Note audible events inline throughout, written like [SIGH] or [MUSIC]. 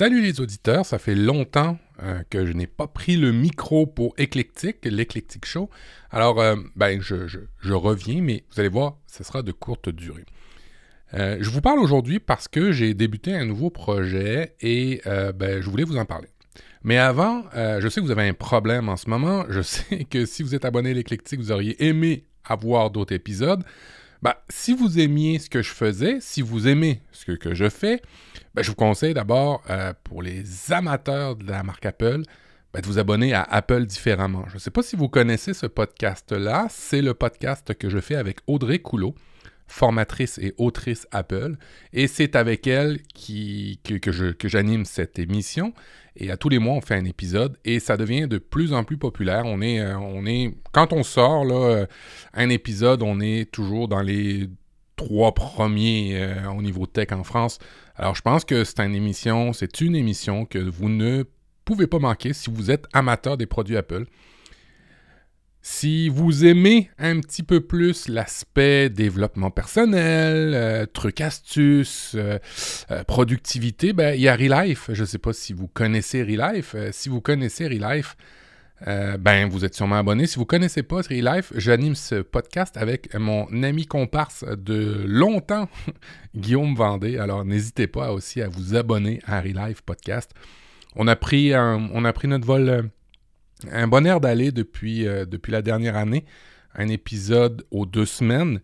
Salut les auditeurs, ça fait longtemps euh, que je n'ai pas pris le micro pour Éclectique, l'Éclectique Show. Alors, euh, ben, je, reviens, mais vous allez voir, ce sera de courte durée. Euh, je vous parle aujourd'hui parce que j'ai débuté un nouveau projet et ben, je voulais vous en parler. Mais avant, je sais que vous avez un problème en ce moment. Je [LAUGHS] sais que si vous êtes abonné à l'Éclectique, vous auriez aimé avoir d'autres épisodes. Ben, si vous aimiez ce que je faisais, si vous aimez ce que je fais, ben, je vous conseille d'abord, euh, pour les amateurs de la marque Apple, ben, de vous abonner à Apple différemment. Je ne sais pas si vous connaissez ce podcast-là. C'est le podcast que je fais avec Audrey Coulot, formatrice et autrice Apple. Et c'est avec elle que, j'anime cette émission. Et à tous les mois, on fait un épisode et ça devient de plus en plus populaire. On est, euh, quand on sort euh, un épisode, on est toujours dans les trois premiers au niveau tech en France. Alors, je pense que c'est une émission, c'est une émission que vous ne pouvez pas manquer si vous êtes amateur des produits Apple. Si vous aimez un petit peu plus l'aspect développement personnel, euh, trucs astuces, euh, euh, productivité, ben, il y a Relife. Je ne sais pas si vous connaissez Relife. si vous connaissez Relife, euh, ben, vous êtes sûrement abonné. Si vous ne connaissez pas Life, j'anime ce podcast avec mon ami comparse de longtemps, [LAUGHS] Guillaume Vendée. Alors, n'hésitez pas aussi à vous abonner à Life Podcast. On a pris, on a pris notre vol, euh, un bon air d'aller depuis, euh, depuis la dernière année. Un épisode aux deux semaines.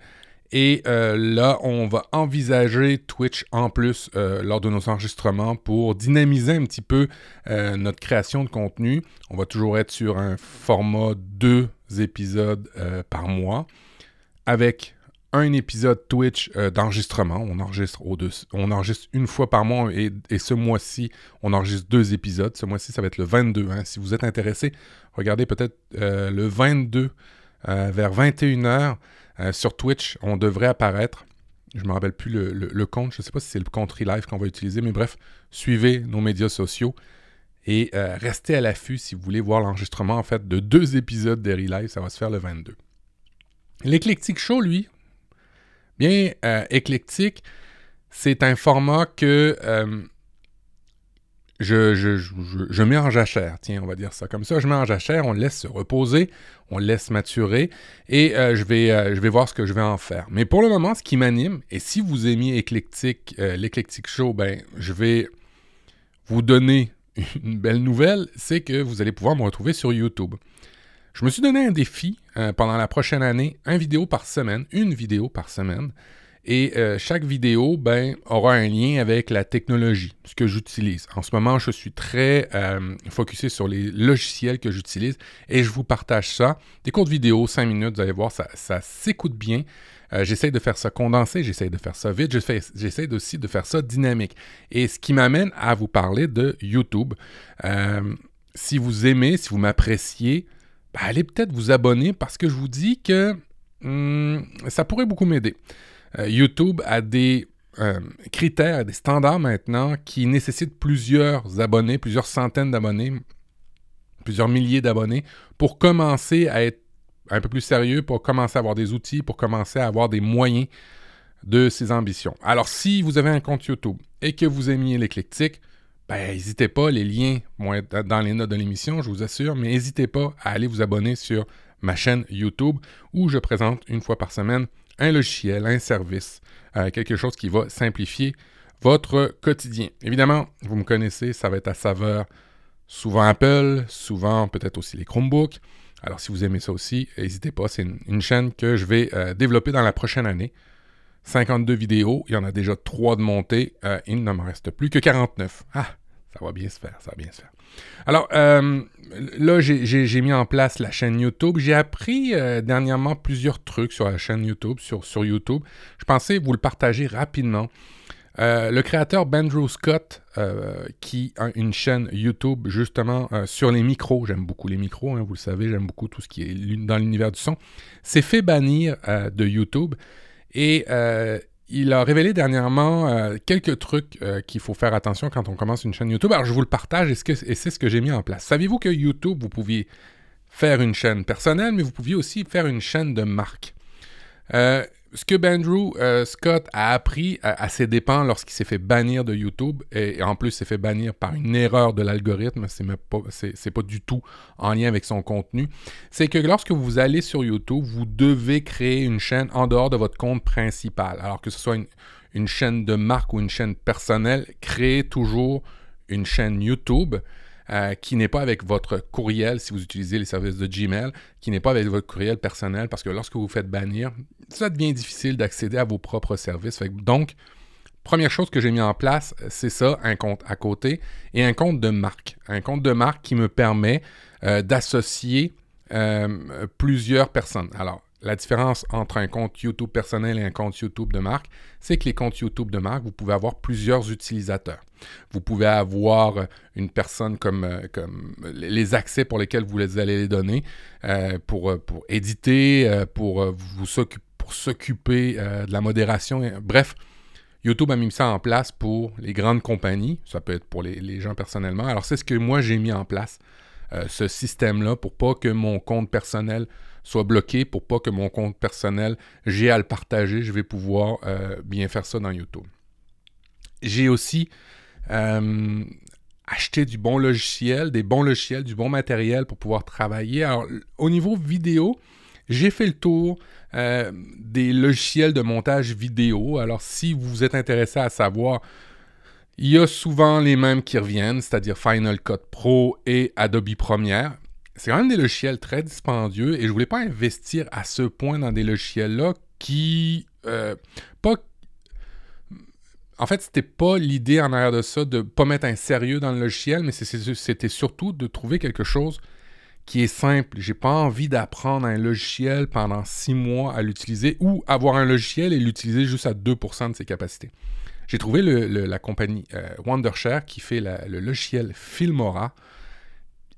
Et euh, là, on va envisager Twitch en plus euh, lors de nos enregistrements pour dynamiser un petit peu notre création de contenu. On va toujours être sur un format deux épisodes par mois avec un épisode Twitch d'enregistrement. On enregistre, une fois par mois et, ce mois-ci, on enregistre deux épisodes. Ce mois-ci, ça va être le 22. Hein. Si vous êtes intéressé, regardez peut-être le 22 vers 21h. Euh, sur Twitch, on devrait apparaître. Je ne me rappelle plus le, compte. Je ne sais pas si c'est le compte Relive qu'on va utiliser, mais bref, suivez nos médias sociaux et euh, restez à l'affût si vous voulez voir l'enregistrement en fait de deux épisodes de Relive. Ça va se faire le 22. L'éclectique show, lui, bien euh, éclectique, c'est un format que je, je, je, mets en jachère, tiens, on va dire ça comme ça. Je mets en jachère, on le laisse se reposer, on le laisse maturer et euh, je, vais, euh, voir ce que je vais en faire. Mais pour le moment, ce qui m'anime, et si vous aimez éclectique, euh, l'éclectique show, ben, je vais vous donner [LAUGHS] une belle nouvelle, c'est que vous allez pouvoir me retrouver sur YouTube. Je me suis donné un défi pendant la prochaine année, une vidéo par semaine, une vidéo par semaine. Et euh, chaque vidéo ben, aura un lien avec la technologie, ce que j'utilise. En ce moment, je suis très euh, focusé sur les logiciels que j'utilise et je vous partage ça. Des courtes vidéos, 5 minutes, vous allez voir, ça, s'écoute bien. Euh, j'essaie de faire ça condensé, j'essaie de faire ça vite, j'essaie aussi de faire ça dynamique. Et ce qui m'amène à vous parler de YouTube. si vous aimez, si vous m'appréciez, ben, allez peut-être vous abonner parce que je vous dis que hmm, ça pourrait beaucoup m'aider. Euh, YouTube a des euh, critères, des standards maintenant qui nécessitent plusieurs abonnés, plusieurs centaines d'abonnés, plusieurs milliers d'abonnés pour commencer à être un peu plus sérieux, pour commencer à avoir des outils, pour commencer à avoir des moyens de ses ambitions. Alors, si vous avez un compte YouTube et que vous aimiez l'éclectique, ben, n'hésitez pas, les liens vont être dans les notes de l'émission, je vous assure, mais n'hésitez pas à aller vous abonner sur ma chaîne YouTube où je présente une fois par semaine un logiciel, un service, euh, quelque chose qui va simplifier votre quotidien. Évidemment, vous me connaissez, ça va être à saveur souvent Apple, souvent peut-être aussi les Chromebooks. Alors si vous aimez ça aussi, n'hésitez pas, c'est une, chaîne que je vais euh, développer dans la prochaine année. 52 vidéos, il y en a déjà 3 de montées, euh, il ne me reste plus que 49. Ah, ça va bien se faire, ça va bien se faire. Alors, euh, là, j'ai mis en place la chaîne YouTube. J'ai appris euh, dernièrement plusieurs trucs sur la chaîne YouTube, sur, sur YouTube. Je pensais vous le partager rapidement. Le créateur Bandrew Scott, qui a une chaîne YouTube justement sur les micros, j'aime beaucoup les micros, hein, vous le savez, j'aime beaucoup tout ce qui est dans l'univers du son, s'est fait bannir de YouTube. Et il a révélé dernièrement euh, quelques trucs euh, qu'il faut faire attention quand on commence une chaîne YouTube. Alors, je vous le partage et, c'est ce que j'ai mis en place. Saviez-vous que YouTube, vous pouviez faire une chaîne personnelle, mais vous pouviez aussi faire une chaîne de marque? Euh, ce que Andrew euh, Scott a appris à, ses dépens lorsqu'il s'est fait bannir de YouTube, et, en plus s'est fait bannir par une erreur de l'algorithme, c'est pas, pas du tout en lien avec son contenu, c'est que lorsque vous allez sur YouTube, vous devez créer une chaîne en dehors de votre compte principal. Alors que ce soit une, une chaîne de marque ou une chaîne personnelle, créez toujours une chaîne YouTube euh, qui n'est pas avec votre courriel, si vous utilisez les services de Gmail, qui n'est pas avec votre courriel personnel, parce que lorsque vous faites bannir, ça devient difficile d'accéder à vos propres services. donc, première chose que j'ai mis en place, c'est ça, un compte à côté et un compte de marque. Un compte de marque qui me permet euh, d'associer euh, plusieurs personnes. Alors, la différence entre un compte YouTube personnel et un compte YouTube de marque, c'est que les comptes YouTube de marque, vous pouvez avoir plusieurs utilisateurs. Vous pouvez avoir une personne comme, euh, comme les accès pour lesquels vous allez les donner euh, pour, euh, pour éditer, pour vous s'occuper de la modération. Bref, YouTube a mis ça en place pour les grandes compagnies. Ça peut être pour les, les gens personnellement. Alors, c'est ce que moi j'ai mis en place, ce système-là, pour pas que mon compte personnel soit bloqué pour pas que mon compte personnel, j'ai à le partager, je vais pouvoir euh, bien faire ça dans YouTube. J'ai aussi euh, acheté du bon logiciel, des bons logiciels, du bon matériel pour pouvoir travailler. Alors, au niveau vidéo, j'ai fait le tour euh, des logiciels de montage vidéo. Alors, si vous êtes intéressé à savoir, il y a souvent les mêmes qui reviennent, c'est-à-dire Final Cut Pro et Adobe Premiere c'est quand même des logiciels très dispendieux et je voulais pas investir à ce point dans des logiciels-là qui. Euh, pas. En fait, c'était pas l'idée en arrière de ça de pas mettre un sérieux dans le logiciel, mais c'était surtout de trouver quelque chose qui est simple. J'ai pas envie d'apprendre un logiciel pendant six mois à l'utiliser ou avoir un logiciel et l'utiliser juste à 2% de ses capacités. J'ai trouvé la compagnie euh, Wondershare qui fait le logiciel Filmora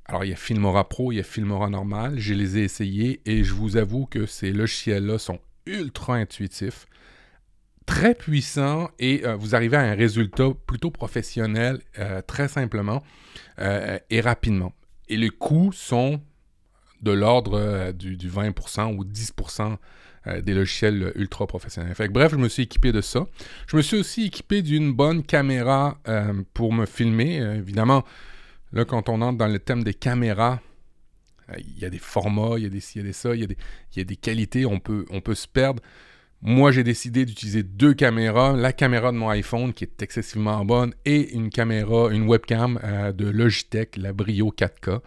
alors, il y a Filmora Pro, il y a Filmora normal. Je les ai essayés et je vous avoue que ces logiciels-là sont ultra intuitifs, très puissants et euh, vous arrivez à un résultat plutôt professionnel euh, très simplement euh, et rapidement. Et les coûts sont de l'ordre du, 20% ou 10% des logiciels ultra professionnels. bref, je me suis équipé de ça. Je me suis aussi équipé d'une bonne caméra pour me filmer. évidemment, Là, quand on entre dans le thème des caméras, euh, il y a des formats, il y a des ça, il y a des, qualités, on peut, on peut se perdre. Moi, j'ai décidé d'utiliser deux caméras, la caméra de mon iPhone qui est excessivement bonne et une caméra, une webcam euh, de Logitech, la Brio 4K.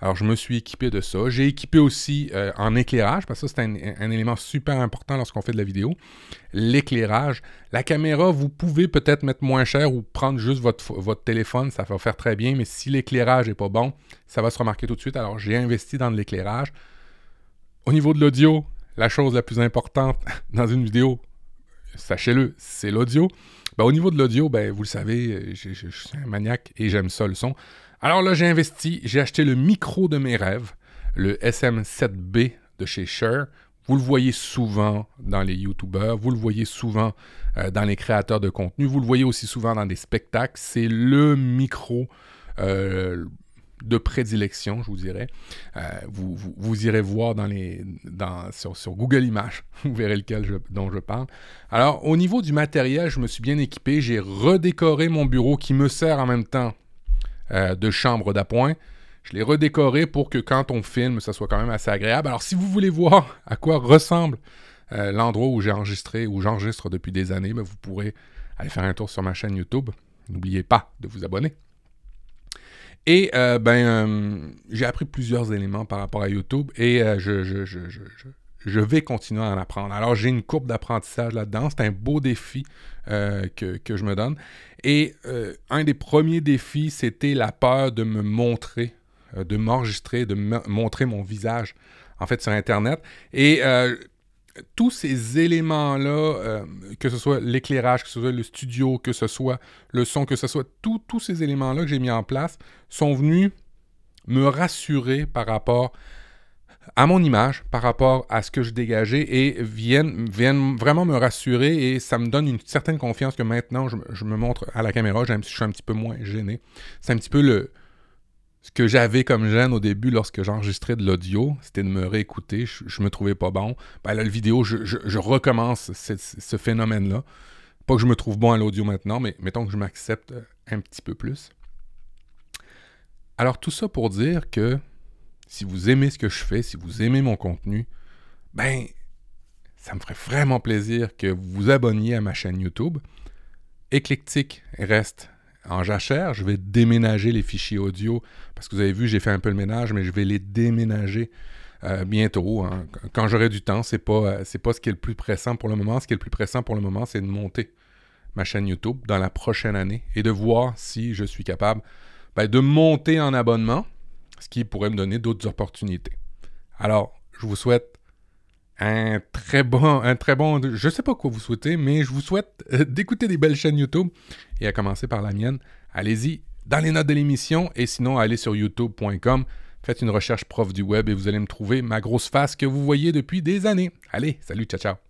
Alors, je me suis équipé de ça. J'ai équipé aussi euh, en éclairage, parce que ça, c'est un, élément super important lorsqu'on fait de la vidéo. L'éclairage. La caméra, vous pouvez peut-être mettre moins cher ou prendre juste votre, votre téléphone, ça va faire très bien, mais si l'éclairage n'est pas bon, ça va se remarquer tout de suite. Alors, j'ai investi dans de l'éclairage. Au niveau de l'audio, la chose la plus importante [LAUGHS] dans une vidéo, sachez-le, c'est l'audio. Ben, au niveau de l'audio, ben, vous le savez, je, je suis un maniaque et j'aime ça le son. Alors là, j'ai investi, j'ai acheté le micro de mes rêves, le SM7B de chez Shure. Vous le voyez souvent dans les YouTubers, vous le voyez souvent euh, dans les créateurs de contenu, vous le voyez aussi souvent dans des spectacles. C'est le micro euh, de prédilection, je vous dirais. Euh, vous, irez voir dans les, sur, Google Images, [LAUGHS] vous verrez lequel dont je parle. Alors, au niveau du matériel, je me suis bien équipé. J'ai redécoré mon bureau qui me sert en même temps euh, de chambre d'appoint. Je l'ai redécoré pour que quand on filme, ça soit quand même assez agréable. Alors, si vous voulez voir [LAUGHS] à quoi ressemble euh, l'endroit où j'ai enregistré, où j'enregistre depuis des années, ben, vous pourrez aller faire un tour sur ma chaîne YouTube. N'oubliez pas de vous abonner. Et euh, ben, j'ai appris plusieurs éléments par rapport à YouTube et je, je, je vais continuer à en apprendre. Alors, j'ai une courbe d'apprentissage là-dedans. C'est un beau défi euh, que, je me donne. Et euh, un des premiers défis, c'était la peur de me montrer, euh, de m'enregistrer, de montrer mon visage, en fait, sur Internet. Et tous ces éléments-là, que ce soit l'éclairage, que ce soit le studio, que ce soit le son, que ce soit tous ces éléments-là que j'ai mis en place, sont venus me rassurer par rapport à mon image par rapport à ce que je dégageais et viennent, viennent vraiment me rassurer et ça me donne une certaine confiance que maintenant je, me montre à la caméra, je suis un petit peu moins gêné. C'est un petit peu le Ce que j'avais comme gêne au début lorsque j'enregistrais de l'audio, c'était de me réécouter. Je, me trouvais pas bon. Ben là, le vidéo, je, recommence ce, phénomène-là. Pas que je me trouve bon à l'audio maintenant, mais mettons que je m'accepte euh, un petit peu plus. Alors tout ça pour dire que si vous aimez ce que je fais, si vous aimez mon contenu, ben ça me ferait vraiment plaisir que vous vous abonniez à ma chaîne YouTube. Éclectique reste en jachère. Je vais déménager les fichiers audio parce que vous avez vu, j'ai fait un peu le ménage, mais je vais les déménager euh, bientôt. Hein. Quand j'aurai du temps, c'est pas, euh, c'est pas ce qui est le plus pressant pour le moment. Ce qui est le plus pressant pour le moment, c'est de monter ma chaîne YouTube dans la prochaine année et de voir si je suis capable ben, de monter en abonnement, ce qui pourrait me donner d'autres opportunités. Alors, je vous souhaite un très bon, un très bon, je sais pas quoi vous souhaitez, mais je vous souhaite euh, d'écouter des belles chaînes YouTube et à commencer par la mienne. Allez-y dans les notes de l'émission et sinon allez sur youtube.com, faites une recherche prof du web et vous allez me trouver ma grosse face que vous voyez depuis des années. Allez, salut, ciao ciao.